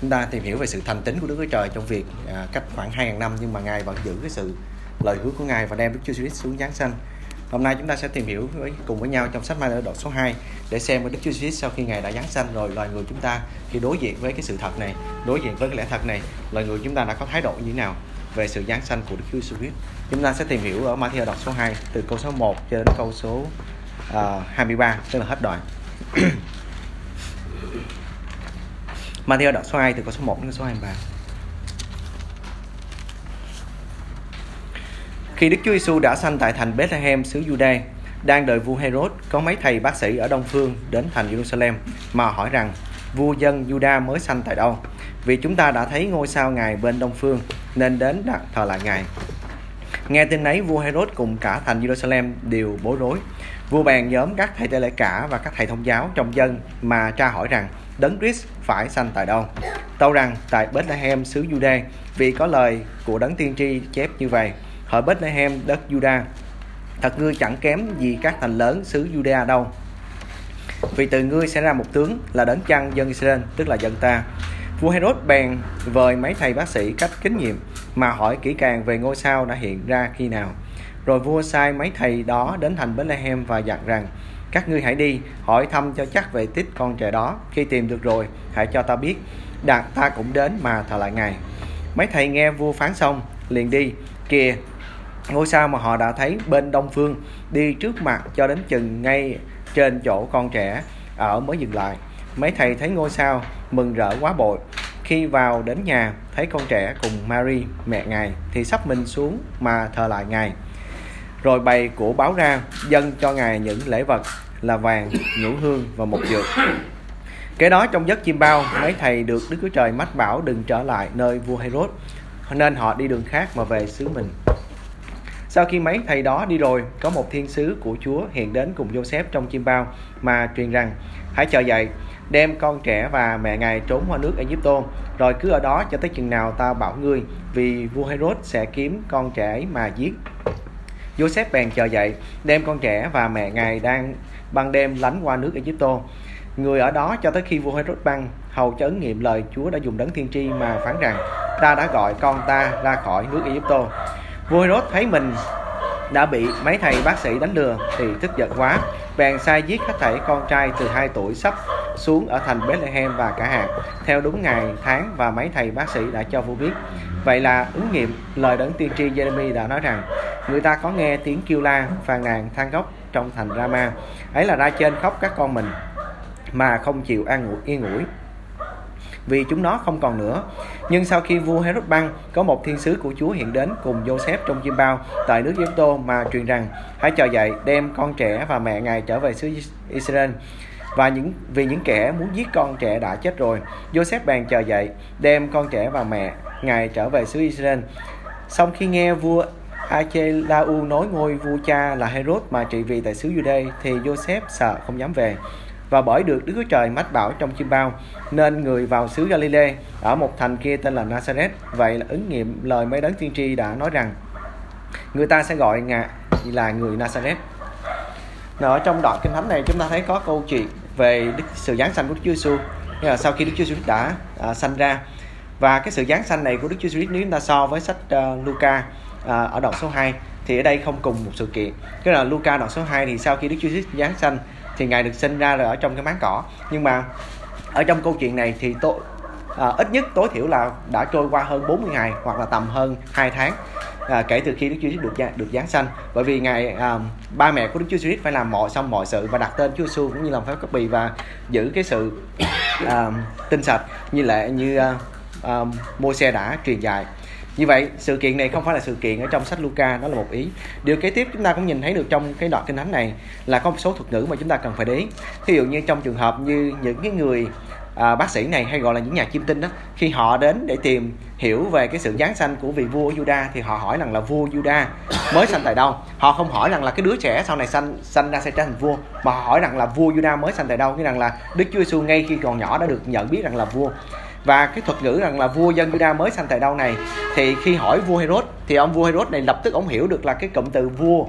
chúng ta tìm hiểu về sự thành tín của Đức Chúa Trời trong việc à, cách khoảng 2.000 năm nhưng mà Ngài vẫn giữ cái sự lời hứa của Ngài và đem Đức Chúa Jesus xuống giáng sanh. Hôm nay chúng ta sẽ tìm hiểu với cùng với nhau trong sách Mai đoạn số 2 để xem với Đức Chúa Jesus sau khi Ngài đã giáng sanh rồi loài người chúng ta khi đối diện với cái sự thật này, đối diện với cái lẽ thật này, loài người chúng ta đã có thái độ như thế nào về sự giáng sanh của Đức Chúa Jesus Chúng ta sẽ tìm hiểu ở Matthew đoạn số 2 từ câu số 1 cho đến câu số à, uh, 23 tức là hết đoạn. Matthew đoạn số 2 từ câu số 1 đến số 23. Khi Đức Chúa Giêsu đã sanh tại thành Bethlehem xứ Juda, đang đợi vua Herod, có mấy thầy bác sĩ ở đông phương đến thành Jerusalem mà hỏi rằng vua dân Juda mới sanh tại đâu? Vì chúng ta đã thấy ngôi sao ngài bên đông phương nên đến đặt thờ lại ngài. Nghe tin ấy, vua Herod cùng cả thành Jerusalem đều bối rối. Vua bèn nhóm các thầy tế lễ cả và các thầy thông giáo trong dân mà tra hỏi rằng đấng Christ phải sanh tại đâu. Tâu rằng tại Bethlehem xứ Juda vì có lời của đấng tiên tri chép như vậy. Hỡi Bethlehem đất Juda, thật ngươi chẳng kém gì các thành lớn xứ Juda đâu. Vì từ ngươi sẽ ra một tướng là đấng chăn dân Israel, tức là dân ta. Vua Herod bèn vời mấy thầy bác sĩ cách kinh nghiệm mà hỏi kỹ càng về ngôi sao đã hiện ra khi nào. Rồi vua sai mấy thầy đó đến thành Bethlehem và dặn rằng các ngươi hãy đi, hỏi thăm cho chắc về tích con trẻ đó. Khi tìm được rồi, hãy cho ta biết đạt ta cũng đến mà thờ lại ngài. Mấy thầy nghe vua phán xong, liền đi. Kìa, ngôi sao mà họ đã thấy bên đông phương, đi trước mặt cho đến chừng ngay trên chỗ con trẻ ở mới dừng lại. Mấy thầy thấy ngôi sao mừng rỡ quá bội. Khi vào đến nhà, thấy con trẻ cùng Mary, mẹ ngài, thì sắp mình xuống mà thờ lại ngài rồi bày của báo ra, dâng cho ngài những lễ vật là vàng, nhũ hương và một dược. Kế đó trong giấc chim bao, mấy thầy được đức chúa trời mách bảo đừng trở lại nơi vua herod, nên họ đi đường khác mà về xứ mình. Sau khi mấy thầy đó đi rồi, có một thiên sứ của chúa hiện đến cùng joseph trong chim bao mà truyền rằng, hãy chờ dậy, đem con trẻ và mẹ ngài trốn qua nước Egypto, rồi cứ ở đó cho tới chừng nào ta bảo ngươi, vì vua Herod sẽ kiếm con trẻ ấy mà giết. Joseph bèn chờ dậy, đem con trẻ và mẹ ngài đang ban đêm lánh qua nước Egypto. Người ở đó cho tới khi vua Herod băng hầu cho ứng nghiệm lời Chúa đã dùng đấng thiên tri mà phán rằng ta đã gọi con ta ra khỏi nước Egypto. Vua Herod thấy mình đã bị mấy thầy bác sĩ đánh lừa thì tức giận quá bèn sai giết hết thảy con trai từ 2 tuổi sắp xuống ở thành Bethlehem và cả hạt theo đúng ngày tháng và mấy thầy bác sĩ đã cho vua biết vậy là ứng nghiệm lời đấng tiên tri Jeremy đã nói rằng người ta có nghe tiếng kêu la phàn nàn than khóc trong thành Rama ấy là ra trên khóc các con mình mà không chịu an ngủ yên ủi vì chúng nó không còn nữa. Nhưng sau khi vua Herod băng, có một thiên sứ của Chúa hiện đến cùng Joseph trong chim bao tại nước Egypto mà truyền rằng hãy chờ dậy đem con trẻ và mẹ ngài trở về xứ Israel và những vì những kẻ muốn giết con trẻ đã chết rồi. Joseph bèn chờ dậy đem con trẻ và mẹ ngài trở về xứ Israel. Sau khi nghe vua Achelau nói ngôi vua cha là Herod mà trị vì tại xứ Jude thì Joseph sợ không dám về. Và bởi được Đức Chúa Trời mách bảo trong chim bao nên người vào xứ Galilee ở một thành kia tên là Nazareth. Vậy là ứng nghiệm lời mấy đấng tiên tri đã nói rằng người ta sẽ gọi ngài là người Nazareth. Nào ở trong đoạn kinh thánh này chúng ta thấy có câu chuyện về đức, sự giáng sanh của Đức Chúa Giêsu là sau khi Đức Chúa Giêsu đã à, sanh ra và cái sự giáng sanh này của Đức Chúa Giêsu nếu chúng ta so với sách uh, Luca uh, ở đoạn số 2 thì ở đây không cùng một sự kiện. Cái là Luca đoạn số 2 thì sau khi Đức Chúa Giêsu giáng sanh thì ngài được sinh ra rồi ở trong cái máng cỏ. Nhưng mà ở trong câu chuyện này thì tôi à, ờ, ít nhất tối thiểu là đã trôi qua hơn 40 ngày hoặc là tầm hơn 2 tháng à, kể từ khi Đức Chúa Giêsu được được giáng sanh. Bởi vì ngài à, ba mẹ của Đức Chúa Giêsu phải làm mọi xong mọi sự và đặt tên Chúa Giêsu cũng như làm phép cấp bì và giữ cái sự à, tinh sạch như lệ như à, uh, mua xe đã truyền dài. như vậy sự kiện này không phải là sự kiện ở trong sách Luca đó là một ý. Điều kế tiếp chúng ta cũng nhìn thấy được trong cái đoạn kinh thánh này là có một số thuật ngữ mà chúng ta cần phải để ý. Ví dụ như trong trường hợp như những cái người à, bác sĩ này hay gọi là những nhà chiêm tinh đó khi họ đến để tìm hiểu về cái sự giáng sanh của vị vua Juda thì họ hỏi rằng là vua Juda mới sanh tại đâu? Họ không hỏi rằng là cái đứa trẻ sau này sanh sanh ra sẽ trở thành vua. Mà họ hỏi rằng là vua Juda mới sanh tại đâu? Nghĩa rằng là Đức Chúa Giêsu ngay khi còn nhỏ đã được nhận biết rằng là vua và cái thuật ngữ rằng là vua dân Juda mới sanh tại đâu này, thì khi hỏi vua Herod thì ông vua Herod này lập tức ông hiểu được là cái cụm từ vua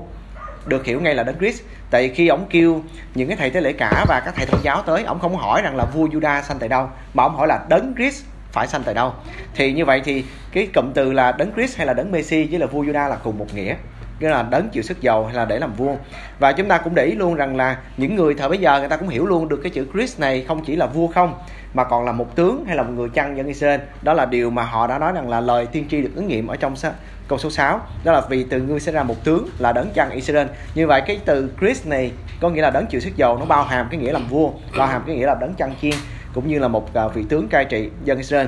được hiểu ngay là đấng Christ. Tại khi ông kêu những cái thầy tế lễ cả và các thầy thông giáo tới, ông không hỏi rằng là vua Juda sanh tại đâu, mà ông hỏi là đấng Christ phải sanh tại đâu. Thì như vậy thì cái cụm từ là đấng Christ hay là đấng Messi với là vua Juda là cùng một nghĩa nghĩa là đấng chịu sức dầu hay là để làm vua. Và chúng ta cũng để ý luôn rằng là những người thời bây giờ người ta cũng hiểu luôn được cái chữ Chris này không chỉ là vua không, mà còn là một tướng hay là một người chăn dân Israel. Đó là điều mà họ đã nói rằng là lời tiên tri được ứng nghiệm ở trong câu số 6 đó là vì từ ngươi sẽ ra một tướng là đấng chăn Israel. Như vậy cái từ Chris này có nghĩa là đấng chịu sức dầu nó bao hàm cái nghĩa làm vua, bao hàm cái nghĩa là đấng chăn chiên, cũng như là một à, vị tướng cai trị dân Israel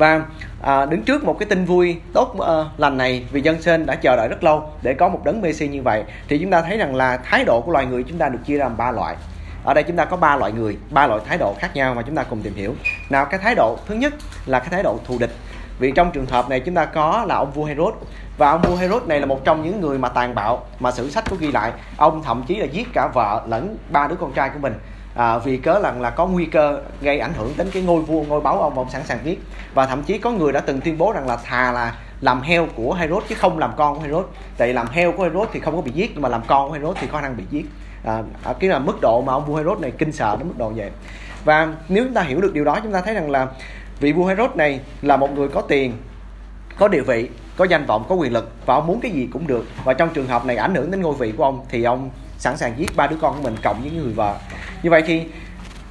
và à, đứng trước một cái tin vui tốt uh, lành này vì dân sên đã chờ đợi rất lâu để có một đấng Messi như vậy thì chúng ta thấy rằng là thái độ của loài người chúng ta được chia ra làm ba loại. Ở đây chúng ta có ba loại người ba loại thái độ khác nhau mà chúng ta cùng tìm hiểu. Nào cái thái độ thứ nhất là cái thái độ thù địch. Vì trong trường hợp này chúng ta có là ông vua Herod và ông vua Herod này là một trong những người mà tàn bạo mà sử sách có ghi lại. Ông thậm chí là giết cả vợ lẫn ba đứa con trai của mình à, vì cớ rằng là có nguy cơ gây ảnh hưởng đến cái ngôi vua ngôi báu ông ông sẵn sàng giết. Và thậm chí có người đã từng tuyên bố rằng là thà là làm heo của Herod chứ không làm con của Herod. Tại làm heo của Herod thì không có bị giết nhưng mà làm con của Herod thì có khả năng bị giết. À, à, cái là mức độ mà ông vua Herod này kinh sợ đến mức độ vậy. Và nếu chúng ta hiểu được điều đó chúng ta thấy rằng là vị vua Herod này là một người có tiền có địa vị có danh vọng có quyền lực và ông muốn cái gì cũng được. Và trong trường hợp này ảnh hưởng đến ngôi vị của ông thì ông sẵn sàng giết ba đứa con của mình cộng với người vợ. Như vậy thì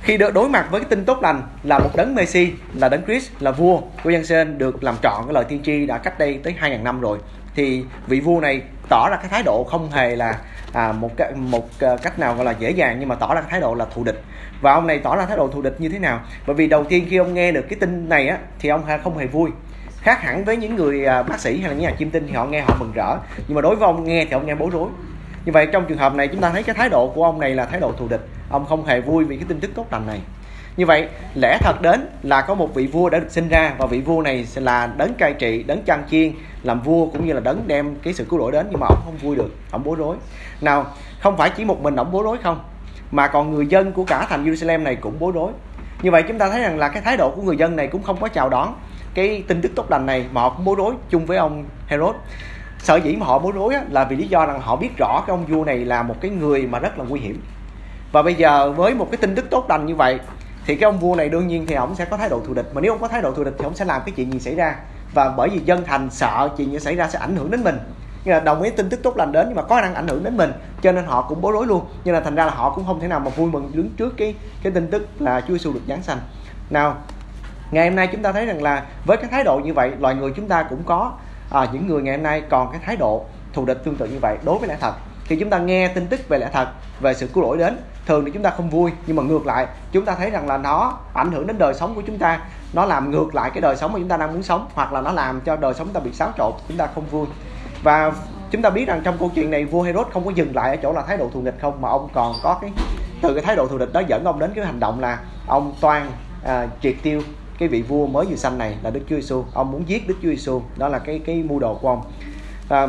khi đối mặt với cái tin tốt lành là một đấng Messi là đấng Christ là vua của dân Sen được làm trọn cái lời tiên tri đã cách đây tới 2.000 năm rồi. Thì vị vua này tỏ ra cái thái độ không hề là à, một cái một à, cách nào gọi là dễ dàng nhưng mà tỏ ra cái thái độ là thù địch. Và ông này tỏ ra thái độ thù địch như thế nào? Bởi vì đầu tiên khi ông nghe được cái tin này á thì ông không hề vui. Khác hẳn với những người à, bác sĩ hay là những nhà chiêm tinh thì họ nghe họ mừng rỡ. Nhưng mà đối với ông nghe thì ông nghe bối rối như vậy trong trường hợp này chúng ta thấy cái thái độ của ông này là thái độ thù địch. Ông không hề vui vì cái tin tức tốt lành này. Như vậy, lẽ thật đến là có một vị vua đã được sinh ra và vị vua này sẽ là đấng cai trị, đấng chăn chiên, làm vua cũng như là đấng đem cái sự cứu rỗi đến nhưng mà ông không vui được, ông bối rối. Nào, không phải chỉ một mình ông bối rối không, mà còn người dân của cả thành Jerusalem này cũng bối rối. Như vậy chúng ta thấy rằng là cái thái độ của người dân này cũng không có chào đón cái tin tức tốt lành này mà họ cũng bối rối chung với ông Herod sở dĩ mà họ bối rối á, là vì lý do rằng họ biết rõ cái ông vua này là một cái người mà rất là nguy hiểm. Và bây giờ với một cái tin tức tốt lành như vậy thì cái ông vua này đương nhiên thì ông sẽ có thái độ thù địch. Mà nếu ông có thái độ thù địch thì ông sẽ làm cái chuyện gì xảy ra? Và bởi vì dân thành sợ chuyện gì xảy ra sẽ ảnh hưởng đến mình. Nhưng là đồng ý tin tức tốt lành đến nhưng mà có khả năng ảnh hưởng đến mình cho nên họ cũng bối rối luôn. Nhưng là thành ra là họ cũng không thể nào mà vui mừng đứng trước cái cái tin tức là Chúa Giêsu được giáng sanh. Nào ngày hôm nay chúng ta thấy rằng là với cái thái độ như vậy loài người chúng ta cũng có à, những người ngày hôm nay còn cái thái độ thù địch tương tự như vậy đối với lẽ thật. Khi chúng ta nghe tin tức về lẽ thật về sự cứu rỗi đến. Thường thì chúng ta không vui nhưng mà ngược lại chúng ta thấy rằng là nó ảnh hưởng đến đời sống của chúng ta. Nó làm ngược lại cái đời sống mà chúng ta đang muốn sống hoặc là nó làm cho đời sống chúng ta bị xáo trộn chúng ta không vui. Và chúng ta biết rằng trong câu chuyện này vua Herod không có dừng lại ở chỗ là thái độ thù địch không mà ông còn có cái từ cái thái độ thù địch đó dẫn ông đến cái hành động là ông toan à, triệt tiêu cái vị vua mới vừa sanh này là Đức Chúa Giêsu ông muốn giết Đức Chúa Giêsu đó là cái cái mưu đồ của ông. À,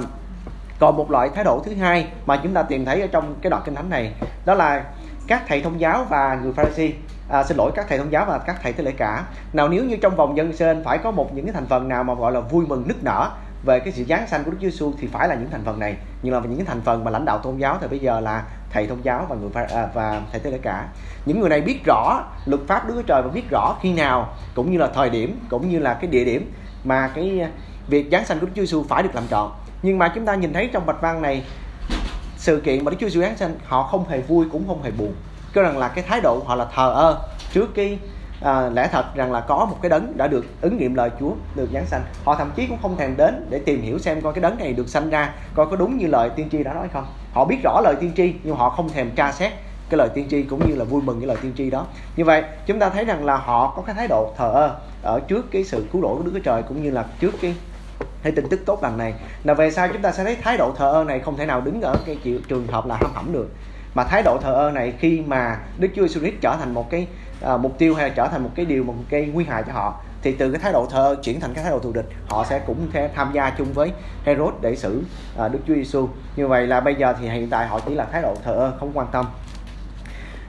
còn một loại thái độ thứ hai mà chúng ta tìm thấy ở trong cái đoạn kinh thánh này đó là các thầy thông giáo và người Pharisee à, xin lỗi các thầy thông giáo và các thầy tế lễ cả. Nào nếu như trong vòng dân sên phải có một những cái thành phần nào mà gọi là vui mừng nức nở về cái sự giáng sanh của Đức Chúa Giêsu thì phải là những thành phần này. Nhưng là những cái thành phần mà lãnh đạo tôn giáo thì bây giờ là thầy thông giáo và người à, và thầy tế lễ cả. Những người này biết rõ luật pháp Đức Chúa Trời và biết rõ khi nào cũng như là thời điểm cũng như là cái địa điểm mà cái việc giáng sanh của Đức Chúa Giêsu phải được làm trọn. Nhưng mà chúng ta nhìn thấy trong bạch văn này sự kiện mà Đức Chúa Giêsu giáng sanh họ không hề vui cũng không hề buồn. Cho rằng là cái thái độ họ là thờ ơ trước cái à, lẽ thật rằng là có một cái đấng đã được ứng nghiệm lời Chúa được giáng sanh. Họ thậm chí cũng không thèm đến để tìm hiểu xem coi cái đấng này được sanh ra coi có đúng như lời tiên tri đã nói không. Họ biết rõ lời tiên tri nhưng họ không thèm tra xét cái lời tiên tri cũng như là vui mừng cái lời tiên tri đó. Như vậy chúng ta thấy rằng là họ có cái thái độ thờ ơ ở trước cái sự cứu rỗi của Đức Chúa Trời cũng như là trước cái hay tin tức tốt lành này. Là về sau chúng ta sẽ thấy thái độ thờ ơ này không thể nào đứng ở cái trường hợp là hâm hẩm được. Mà thái độ thờ ơ này khi mà Đức Chúa Jesus Christ trở thành một cái à, mục tiêu hay là trở thành một cái điều một cái nguy hại cho họ thì từ cái thái độ thờ chuyển thành cái thái độ thù địch họ sẽ cũng sẽ tham gia chung với Herod để xử à, Đức Chúa Giêsu như vậy là bây giờ thì hiện tại họ chỉ là thái độ thờ ơ không quan tâm.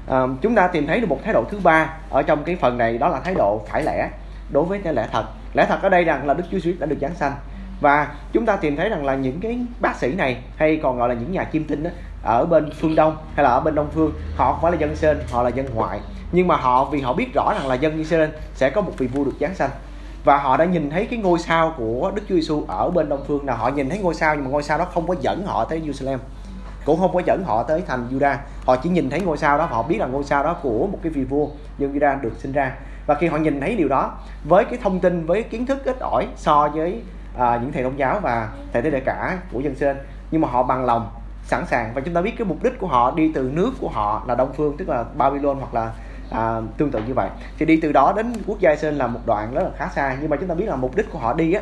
À, chúng ta tìm thấy được một thái độ thứ ba ở trong cái phần này đó là thái độ phải lẽ đối với cái lẽ thật. Lẽ thật ở đây rằng là Đức Chúa Giêsu đã được giáng sanh. Và chúng ta tìm thấy rằng là những cái bác sĩ này hay còn gọi là những nhà chiêm tinh đó ở bên phương đông hay là ở bên đông phương họ không phải là dân sên họ là dân ngoại nhưng mà họ vì họ biết rõ rằng là dân Israel sẽ có một vị vua được giáng sanh. Và họ đã nhìn thấy cái ngôi sao của Đức Chúa Giêsu ở bên đông phương. Là họ nhìn thấy ngôi sao nhưng mà ngôi sao đó không có dẫn họ tới Jerusalem. Cũng không có dẫn họ tới thành Juda. Họ chỉ nhìn thấy ngôi sao đó họ biết là ngôi sao đó của một cái vị vua dân Juda được sinh ra. Và khi họ nhìn thấy điều đó với cái thông tin với kiến thức ít ỏi so với à, những thầy tôn giáo và thầy tế đệ cả của dân sinh nhưng mà họ bằng lòng sẵn sàng. Và chúng ta biết cái mục đích của họ đi từ nước của họ là đông phương tức là Babylon hoặc là à, tương tự như vậy. Thì đi từ đó đến quốc gia Israel là một đoạn rất là khá xa nhưng mà chúng ta biết là mục đích của họ đi á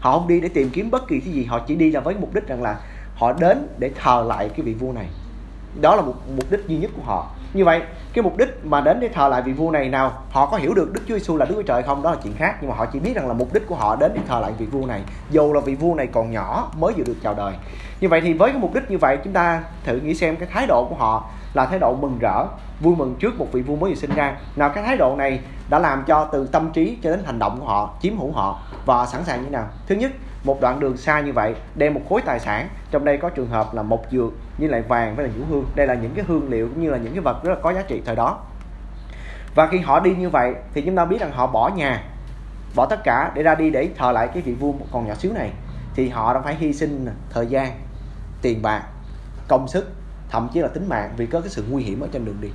họ không đi để tìm kiếm bất kỳ cái gì họ chỉ đi là với mục đích rằng là họ đến để thờ lại cái vị vua này. Đó là một mục đích duy nhất của họ như vậy, cái mục đích mà đến để thờ lại vị vua này nào, họ có hiểu được Đức Chúa Giêsu là Đức Chúa Trời không? Đó là chuyện khác, nhưng mà họ chỉ biết rằng là mục đích của họ đến để thờ lại vị vua này, dù là vị vua này còn nhỏ mới vừa được chào đời. Như vậy thì với cái mục đích như vậy, chúng ta thử nghĩ xem cái thái độ của họ là thái độ mừng rỡ, vui mừng trước một vị vua mới vừa sinh ra. Nào, cái thái độ này đã làm cho từ tâm trí cho đến hành động của họ, chiếm hữu họ và sẵn sàng như nào? Thứ nhất một đoạn đường xa như vậy, đem một khối tài sản, trong đây có trường hợp là một dược như lại vàng với là nhũ hương. Đây là những cái hương liệu cũng như là những cái vật rất là có giá trị thời đó. Và khi họ đi như vậy, thì chúng ta biết rằng họ bỏ nhà, bỏ tất cả để ra đi để thờ lại cái vị vua còn nhỏ xíu này. Thì họ đã phải hy sinh thời gian, tiền bạc, công sức, thậm chí là tính mạng vì có cái sự nguy hiểm ở trên đường đi.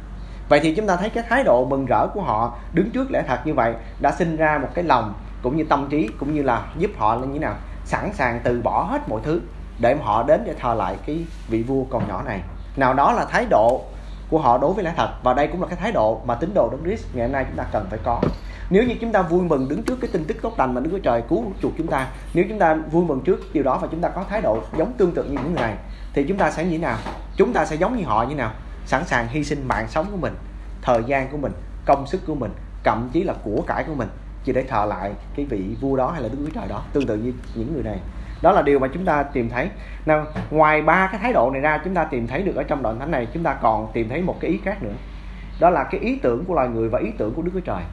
Vậy thì chúng ta thấy cái thái độ mừng rỡ của họ đứng trước lẽ thật như vậy đã sinh ra một cái lòng cũng như tâm trí cũng như là giúp họ là như thế nào? Sẵn sàng từ bỏ hết mọi thứ để họ đến để thờ lại cái vị vua còn nhỏ này. Nào đó là thái độ của họ đối với lẽ thật, và đây cũng là cái thái độ mà tín đồ đấng Christ ngày hôm nay chúng ta cần phải có. Nếu như chúng ta vui mừng đứng trước cái tin tức tốt lành mà Đức Chúa Trời cứu chuộc chúng ta, nếu chúng ta vui mừng trước điều đó và chúng ta có thái độ giống tương tự như những người này, thì chúng ta sẽ như thế nào? Chúng ta sẽ giống như họ như thế nào? Sẵn sàng hy sinh mạng sống của mình, thời gian của mình, công sức của mình, thậm chí là của cải của mình chỉ để thờ lại cái vị vua đó hay là Đức Chúa Trời đó. Tương tự như những người này. Đó là điều mà chúng ta tìm thấy. Nào, ngoài ba cái thái độ này ra, chúng ta tìm thấy được ở trong đoạn thánh này, chúng ta còn tìm thấy một cái ý khác nữa. Đó là cái ý tưởng của loài người và ý tưởng của Đức Chúa Trời.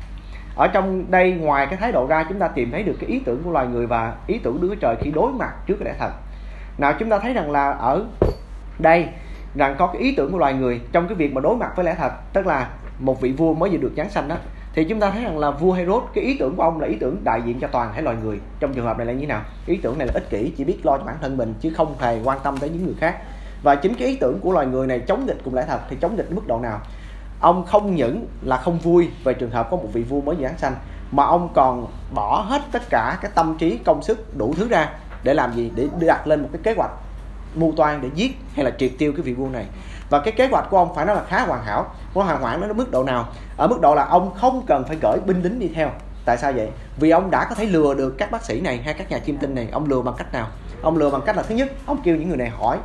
Ở trong đây, ngoài cái thái độ ra, chúng ta tìm thấy được cái ý tưởng của loài người và ý tưởng Đức Chúa Trời khi đối mặt trước cái lẽ thật nào, chúng ta thấy rằng là ở đây, rằng có cái ý tưởng của loài người trong cái việc mà đối mặt với lẽ thật tức là một vị vua mới vừa được giáng sanh đó thì chúng ta thấy rằng là vua Herod cái ý tưởng của ông là ý tưởng đại diện cho toàn thể loài người. Trong trường hợp này là như thế nào? Ý tưởng này là ích kỷ, chỉ biết lo cho bản thân mình, chứ không hề quan tâm tới những người khác. Và chính cái ý tưởng của loài người này chống nghịch cùng lẽ thật, thì chống nghịch mức độ nào? Ông không những là không vui về trường hợp có một vị vua mới giáng sanh, mà ông còn bỏ hết tất cả cái tâm trí, công sức, đủ thứ ra để làm gì? Để đặt lên một cái kế hoạch mưu toan để giết hay là triệt tiêu cái vị vua này. Và cái kế hoạch của ông phải nói là khá hoàn hảo của hoàn hảo nó đến mức độ nào? Ở mức độ là ông không cần phải gửi binh lính đi theo. Tại sao vậy? Vì ông đã có thể lừa được các bác sĩ này hay các nhà chiêm tinh này. Ông lừa bằng cách nào? Ông lừa bằng cách là, thứ nhất, ông kêu những người này hỏi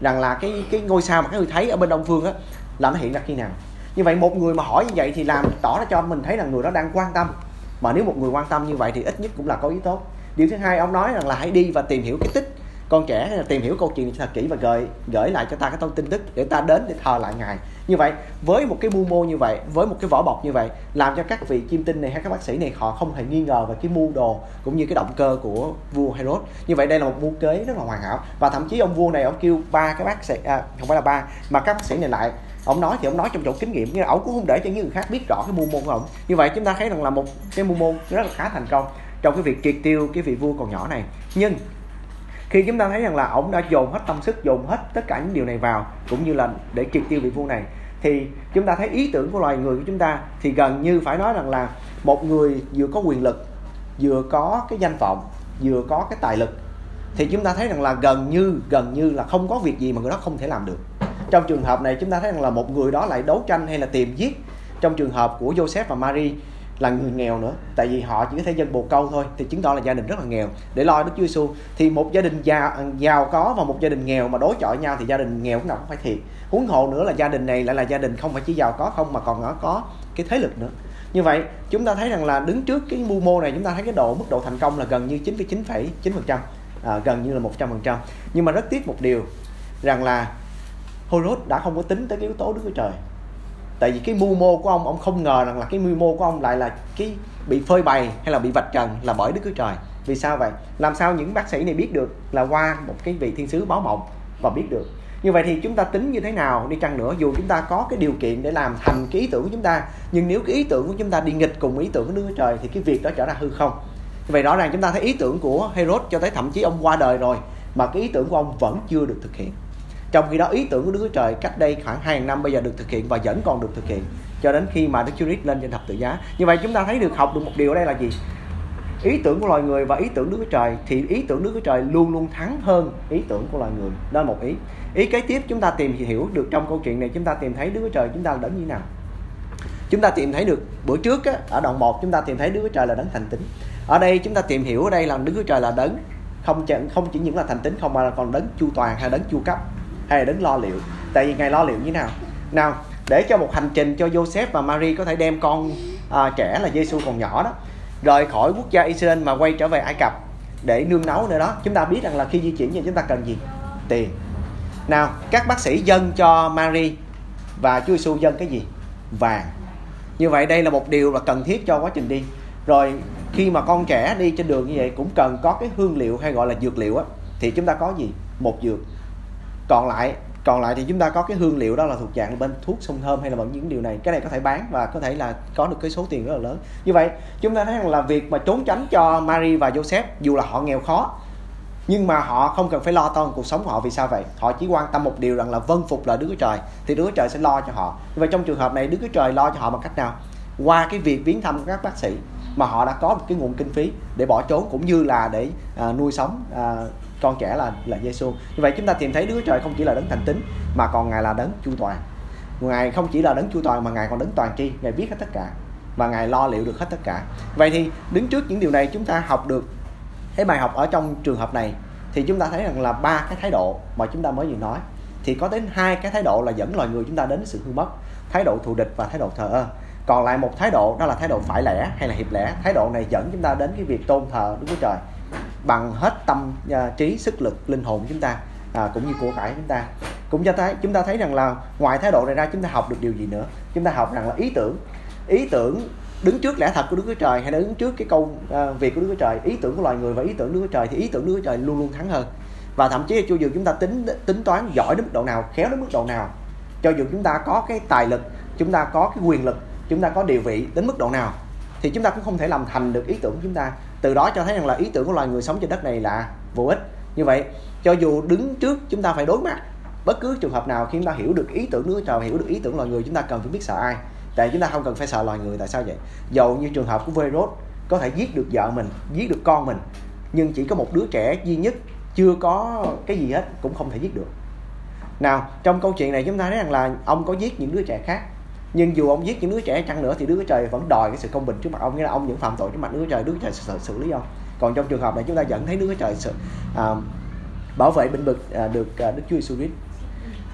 rằng là cái cái ngôi sao mà các người thấy ở bên đông phương á, là nó hiện ra khi nào? Như vậy một người mà hỏi như vậy thì làm tỏ ra cho mình thấy là người đó đang quan tâm. Mà nếu một người quan tâm như vậy thì ít nhất cũng là có ý tốt. Điều thứ hai, ông nói rằng là hãy đi và tìm hiểu cái tích con trẻ tìm hiểu câu chuyện thật kỹ và gửi gửi lại cho ta cái thông tin tức để ta đến để thờ lại ngài. Như vậy với một cái mưu mô như vậy với một cái vỏ bọc như vậy làm cho các vị chim tinh này hay các bác sĩ này họ không hề nghi ngờ về cái mưu đồ cũng như cái động cơ của vua Herod. Như vậy đây là một mưu kế rất là hoàn hảo. Và thậm chí ông vua này ông kêu ba cái bác sĩ à, không phải là ba mà các bác sĩ này lại ông nói thì ông nói trong chỗ kinh nghiệm nhưng ông cũng không để cho những người khác biết rõ cái mưu mô của ông như vậy chúng ta thấy rằng là một cái mưu mô rất là khá thành công trong cái việc triệt tiêu cái vị vua còn nhỏ này. Nhưng khi chúng ta thấy rằng là ông đã dồn hết tâm sức, dồn hết tất cả những điều này vào, cũng như là để triệt tiêu vị vua này, thì chúng ta thấy ý tưởng của loài người của chúng ta thì gần như phải nói rằng là một người vừa có quyền lực, vừa có cái danh vọng, vừa có cái tài lực, thì chúng ta thấy rằng là gần như gần như là không có việc gì mà người đó không thể làm được. Trong trường hợp này, chúng ta thấy rằng là một người đó lại đấu tranh hay là tìm giết. Trong trường hợp của Joseph và Mary là người nghèo nữa. Tại vì họ chỉ có thể dân bồ câu thôi thì chứng tỏ là gia đình rất là nghèo. Để lo Đức Chúa Giêsu thì một gia đình giàu giàu có và một gia đình nghèo mà đối chọi nhau thì gia đình nghèo cũng nào cũng phải thiệt. Huống hộ nữa là gia đình này lại là gia đình không phải chỉ giàu có không mà còn nó có cái thế lực nữa. Như vậy chúng ta thấy rằng là đứng trước cái mưu mô này chúng ta thấy cái độ mức độ thành công là gần như 99,9% à, gần như là 100% nhưng mà rất tiếc một điều rằng là Horus đã không có tính tới cái yếu tố Đức Chúa Trời tại vì cái mưu mô của ông ông không ngờ rằng là cái mưu mô của ông lại là cái bị phơi bày hay là bị vạch trần là bởi đức chúa trời. Vì sao vậy? Làm sao những bác sĩ này biết được là qua một cái vị thiên sứ báo mộng và biết được? Như vậy thì chúng ta tính như thế nào đi chăng nữa? Dù chúng ta có cái điều kiện để làm thành cái ý tưởng của chúng ta, nhưng nếu cái ý tưởng của chúng ta đi nghịch cùng ý tưởng của Đức Chúa Trời thì cái việc đó trở ra hư không. Vậy rõ ràng chúng ta thấy ý tưởng của Herod cho tới thậm chí ông qua đời rồi, mà cái ý tưởng của ông vẫn chưa được thực hiện trong khi đó ý tưởng của Đức Chúa Trời cách đây khoảng 2 năm bây giờ được thực hiện và vẫn còn được thực hiện cho đến khi mà Đức Chúa Christ lên trên thập tự giá. Như vậy chúng ta thấy được học được một điều ở đây là gì? Ý tưởng của loài người và ý tưởng Đức Chúa Trời thì ý tưởng Đức Chúa Trời luôn luôn thắng hơn ý tưởng của loài người. Đó là một ý. Ý kế tiếp chúng ta tìm hiểu được trong câu chuyện này chúng ta tìm thấy Đức Chúa Trời chúng ta là đấng như nào. Chúng ta tìm thấy được bữa trước á, ở đoạn 1 chúng ta tìm thấy Đức Chúa Trời là đấng thành tín. Ở đây chúng ta tìm hiểu ở đây là Đức Chúa Trời là đấng không chẳng không chỉ những là thành tín không mà còn đấng chu toàn hay đấng chu cấp hay là đến lo liệu? Tại vì ngài lo liệu như nào? Nào để cho một hành trình cho Joseph và Mary có thể đem con à, trẻ là Giêsu còn nhỏ đó rời khỏi quốc gia Israel mà quay trở về Ai Cập để nương nấu nữa đó. Chúng ta biết rằng là khi di chuyển thì chúng ta cần gì? Tiền. Nào các bác sĩ dâng cho Mary và Chúa Giêsu dâng cái gì? Vàng. Như vậy đây là một điều là cần thiết cho quá trình đi. Rồi khi mà con trẻ đi trên đường như vậy cũng cần có cái hương liệu hay gọi là dược liệu á thì chúng ta có gì? Một dược còn lại còn lại thì chúng ta có cái hương liệu đó là thuộc dạng bên thuốc sông thơm hay là bằng những điều này. Cái này có thể bán và có thể là có được cái số tiền rất là lớn. Như vậy chúng ta thấy rằng là việc mà trốn tránh cho Mary và Joseph dù là họ nghèo khó nhưng mà họ không cần phải lo toan cuộc sống họ vì sao vậy? Họ chỉ quan tâm một điều rằng là vân phục là Đức Chúa Trời thì Đức Chúa Trời sẽ lo cho họ. Và trong trường hợp này Đức Chúa Trời lo cho họ bằng cách nào? Qua cái việc viếng thăm các bác sĩ mà họ đã có một cái nguồn kinh phí để bỏ trốn cũng như là để à, nuôi sống à, con trẻ là là Giêsu. Như vậy chúng ta tìm thấy Đức Chúa Trời không chỉ là đấng thành tín mà còn ngài là đấng chu toàn. Ngài không chỉ là đấng chu toàn mà ngài còn đấng toàn tri, ngài biết hết tất cả và ngài lo liệu được hết tất cả. Vậy thì đứng trước những điều này chúng ta học được cái bài học ở trong trường hợp này thì chúng ta thấy rằng là ba cái thái độ mà chúng ta mới vừa nói thì có đến hai cái thái độ là dẫn loài người chúng ta đến sự hư mất thái độ thù địch và thái độ thờ ơ còn lại một thái độ đó là thái độ phải lẽ hay là hiệp lẽ thái độ này dẫn chúng ta đến cái việc tôn thờ đức chúa trời bằng hết tâm uh, trí sức lực linh hồn chúng ta à, cũng như của cải chúng ta. Cũng cho thấy chúng ta thấy rằng là ngoài thái độ này ra chúng ta học được điều gì nữa? Chúng ta học rằng là ý tưởng. Ý tưởng đứng trước lẽ thật của Đức Chúa Trời hay là đứng trước cái câu uh, việc của Đức Chúa Trời? Ý tưởng của loài người và ý tưởng Đức Chúa Trời thì ý tưởng Đức Chúa Trời luôn luôn thắng hơn. Và thậm chí cho dù chúng ta tính tính toán giỏi đến mức độ nào khéo đến mức độ nào? Cho dù chúng ta có cái tài lực chúng ta có cái quyền lực chúng ta có địa vị đến mức độ nào thì chúng ta cũng không thể làm thành được ý tưởng của chúng ta từ đó cho thấy rằng là ý tưởng của loài người sống trên đất này là vô ích. Như vậy, cho dù đứng trước chúng ta phải đối mặt bất cứ trường hợp nào khi chúng ta hiểu được ý tưởng nước trời, hiểu được ý tưởng loài người, chúng ta cần phải biết sợ ai. Tại chúng ta không cần phải sợ loài người, tại sao vậy? Dầu như trường hợp của virus có thể giết được vợ mình, giết được con mình, nhưng chỉ có một đứa trẻ duy nhất chưa có cái gì hết cũng không thể giết được. Nào, trong câu chuyện này chúng ta thấy rằng là ông có giết những đứa trẻ khác nhưng dù ông giết những đứa trẻ chăng nữa thì đứa trời vẫn đòi cái sự công bình trước mặt ông. Nghĩa là ông vẫn phạm tội trước mặt đứa trời đứa trời sẽ xử lý ông. Còn trong trường hợp này chúng ta vẫn thấy đứa trời sự à, bảo vệ bình bực à, được à, đức chúa giêsu christ.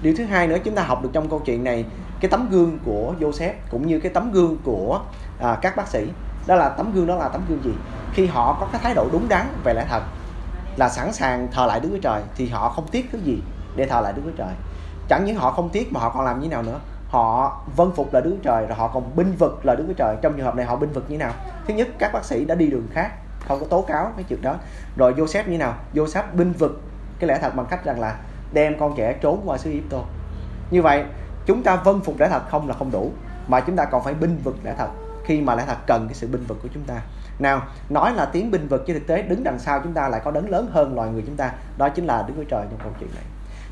Điều thứ hai nữa chúng ta học được trong câu chuyện này cái tấm gương của joseph cũng như cái tấm gương của à, các bác sĩ. Đó là tấm gương đó là tấm gương gì? Khi họ có cái thái độ đúng đắn về lẽ thật là sẵn sàng thờ lại đức chúa trời thì họ không tiếc thứ gì để thờ lại đức chúa trời. Chẳng những họ không tiếc mà họ còn làm như nào nữa? Họ vân phục là Đức Trời rồi họ còn binh vực là Đức Chúa Trời. Trong trường hợp này họ binh vực như nào? Thứ nhất, các bác sĩ đã đi đường khác, không có tố cáo cái chuyện đó. Rồi Joseph như nào? Joseph binh vực cái lẽ thật bằng cách rằng là đem con trẻ trốn qua xứ Egypto như vậy, chúng ta vân phục lẽ thật không là không đủ, mà chúng ta còn phải binh vực lẽ thật khi mà lẽ thật cần cái sự binh vực của chúng ta. Nào, nói là tiếng binh vực chứ thực tế đứng đằng sau chúng ta lại có đấng lớn hơn loài người chúng ta, đó chính là Đức Chúa Trời trong câu chuyện này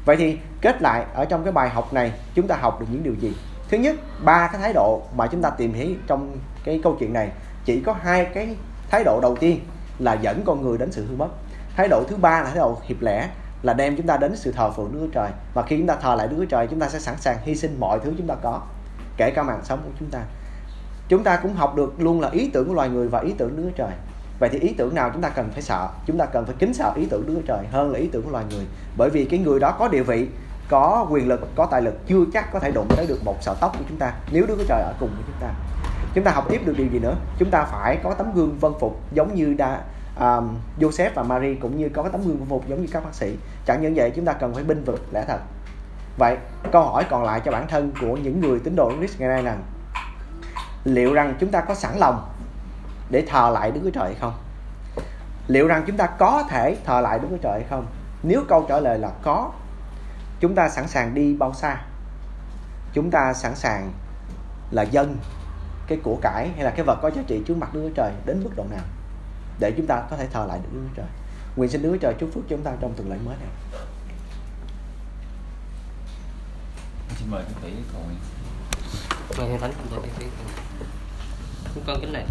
vậy thì kết lại ở trong cái bài học này, chúng ta học được những điều gì? Thứ nhất, ba cái thái độ mà chúng ta tìm thấy trong cái câu chuyện này. Chỉ có hai cái thái độ đầu tiên là dẫn con người đến sự hư mất. Thái độ thứ ba là thái độ hiệp lẽ là đem chúng ta đến sự thờ phượng Đức Chúa Trời. Và khi chúng ta thờ lại Đức Chúa Trời, chúng ta sẽ sẵn sàng hy sinh mọi thứ chúng ta có, kể cả mạng sống của chúng ta. Chúng ta cũng học được luôn là ý tưởng của loài người và ý tưởng Đức Chúa Trời vậy thì ý tưởng nào chúng ta cần phải sợ? Chúng ta cần phải kính sợ ý tưởng Đức Chúa Trời hơn là ý tưởng của loài người. Bởi vì cái người đó có địa vị có quyền lực có tài lực chưa chắc có thể đụng tới được một sợi tóc của chúng ta nếu Đức Chúa Trời ở cùng với chúng ta. Chúng ta học tiếp được điều gì nữa? Chúng ta phải có tấm gương vân phục giống như đa um, Joseph và Mary cũng như có cái tấm gương vân phục giống như các bác sĩ. Chẳng những vậy chúng ta cần phải binh vực lẽ thật. Vậy câu hỏi còn lại cho bản thân của những người tín đồ Christ ngày nay là liệu rằng chúng ta có sẵn lòng để thờ lại Đức Chúa Trời hay không? Liệu rằng chúng ta có thể thờ lại Đức Chúa Trời hay không? Nếu câu trả lời là có chúng ta sẵn sàng đi bao xa chúng ta sẵn sàng là dân cái của cải hay là cái vật có giá trị trước mặt Đức Chúa Trời đến mức độ nào để chúng ta có thể thờ lại được Đức Chúa Trời. Nguyện xin Đức Chúa Trời chúc phúc chúng ta trong tuần lễ mới này. Xin mời quý vị cầu nguyện. Vâng, thánh chúng tôi chúng con kính này